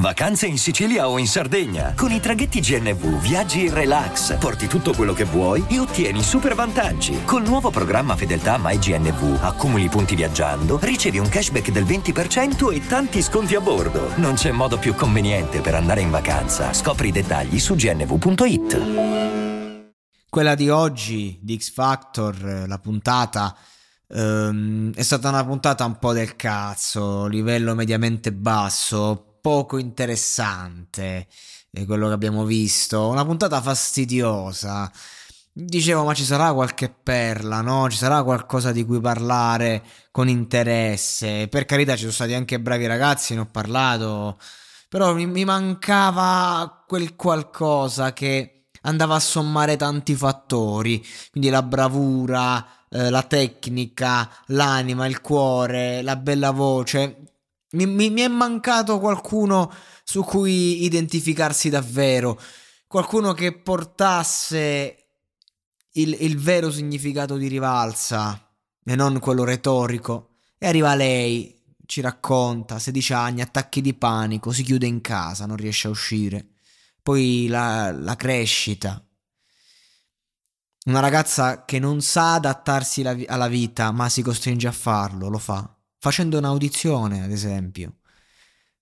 Vacanze in Sicilia o in Sardegna. Con i traghetti GNV viaggi in relax, porti tutto quello che vuoi e ottieni super vantaggi. Col nuovo programma Fedeltà MyGNV accumuli punti viaggiando, ricevi un cashback del 20% e tanti sconti a bordo. Non c'è modo più conveniente per andare in vacanza. Scopri i dettagli su gnv.it. Quella di oggi di X Factor, la puntata, ehm, è stata una puntata un po' del cazzo, livello mediamente basso, poco interessante eh, quello che abbiamo visto, una puntata fastidiosa. Dicevo, ma ci sarà qualche perla, no? Ci sarà qualcosa di cui parlare con interesse. Per carità, ci sono stati anche bravi ragazzi, ne ho parlato. Però mi, mi mancava quel qualcosa che andava a sommare tanti fattori. Quindi la bravura, eh, la tecnica, l'anima, il cuore, la bella voce. Mi, mi, mi, è mancato qualcuno su cui identificarsi davvero, qualcuno che portasse il, il vero significato di rivalsa e non quello retorico. E arriva lei, ci racconta, 16 anni, attacchi di panico, si chiude in casa, non riesce a uscire. Poi la, la crescita. Una ragazza che non sa adattarsi alla vita, ma si costringe a farlo, lo fa facendo un'audizione, ad esempio.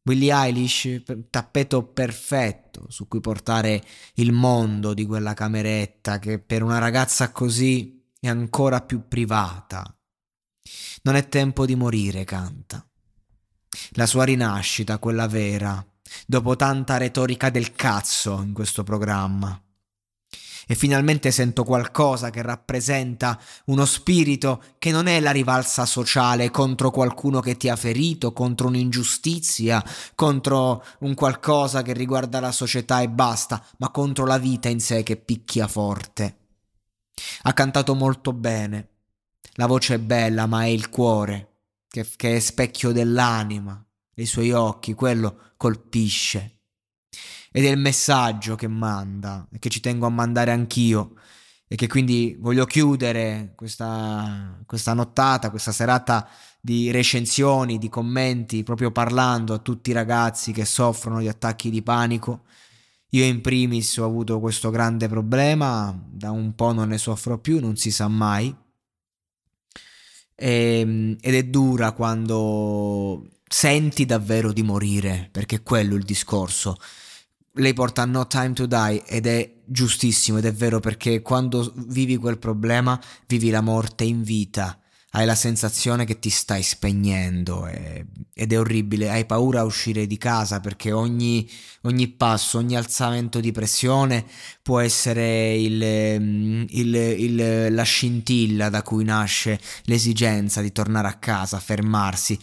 Billie Eilish, tappeto perfetto su cui portare il mondo di quella cameretta che per una ragazza così è ancora più privata. Non è tempo di morire, canta. La sua rinascita, quella vera, dopo tanta retorica del cazzo in questo programma e finalmente sento qualcosa che rappresenta uno spirito che non è la rivalsa sociale contro qualcuno che ti ha ferito, contro un'ingiustizia, contro un qualcosa che riguarda la società e basta, ma contro la vita in sé che picchia forte. Ha cantato molto bene. La voce è bella, ma è il cuore, che, che è specchio dell'anima, i suoi occhi, quello colpisce ed è il messaggio che manda e che ci tengo a mandare anch'io e che quindi voglio chiudere questa, questa nottata, questa serata di recensioni, di commenti, proprio parlando a tutti i ragazzi che soffrono di attacchi di panico. Io in primis ho avuto questo grande problema, da un po' non ne soffro più, non si sa mai. E, ehm, ed è dura quando senti davvero di morire, perché è quello il discorso lei porta No Time to Die ed è giustissimo ed è vero perché quando vivi quel problema vivi la morte in vita. Hai la sensazione che ti stai spegnendo e, ed è orribile, hai paura a uscire di casa perché ogni, ogni passo, ogni alzamento di pressione può essere il, il, il, la scintilla da cui nasce l'esigenza di tornare a casa, fermarsi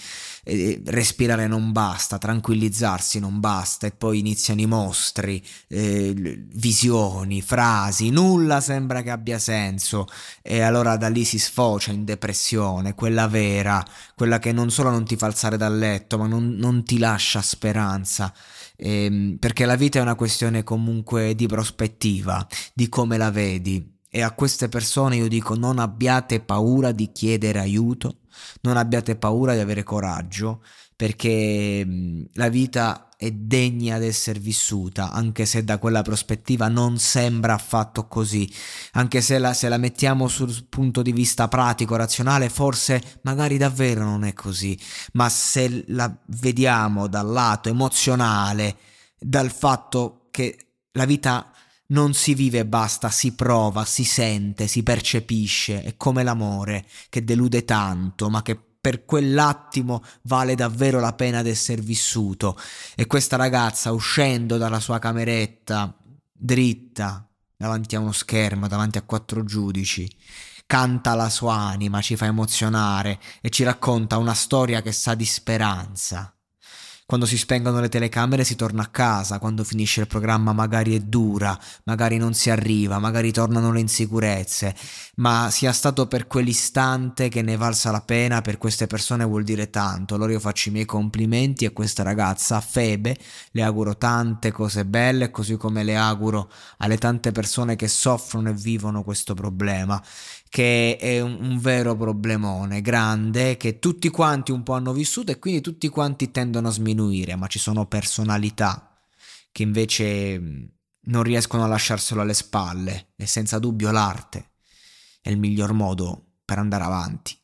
respirare non basta, tranquillizzarsi non basta e poi iniziano i mostri, eh, visioni, frasi, nulla sembra che abbia senso e allora da lì si sfocia in depressione, quella vera, quella che non solo non ti fa alzare dal letto ma non, non ti lascia speranza. Eh, perché la vita è una questione comunque di prospettiva, di come la vedi. E a queste persone io dico non abbiate paura di chiedere aiuto, non abbiate paura di avere coraggio perché la vita è degna di essere vissuta, anche se da quella prospettiva non sembra affatto così, anche se la, se la mettiamo sul punto di vista pratico, razionale, forse magari davvero non è così, ma se la vediamo dal lato emozionale, dal fatto che la vita non si vive e basta, si prova, si sente, si percepisce, è come l'amore che delude tanto, ma che per quell'attimo vale davvero la pena di essere vissuto. E questa ragazza, uscendo dalla sua cameretta, dritta, davanti a uno schermo, davanti a quattro giudici, canta la sua anima, ci fa emozionare e ci racconta una storia che sa di speranza. Quando si spengono le telecamere si torna a casa, quando finisce il programma magari è dura, magari non si arriva, magari tornano le insicurezze, ma sia stato per quell'istante che ne valsa la pena per queste persone vuol dire tanto. Allora io faccio i miei complimenti a questa ragazza, a Febe, le auguro tante cose belle, così come le auguro alle tante persone che soffrono e vivono questo problema che è un, un, vero problemone grande che tutti quanti un po' hanno vissuto e quindi tutti quanti tendono a sminuire, ma ci sono personalità che invece mm, non riescono a lasciarselo alle spalle e senza dubbio l'arte è il miglior modo per andare avanti.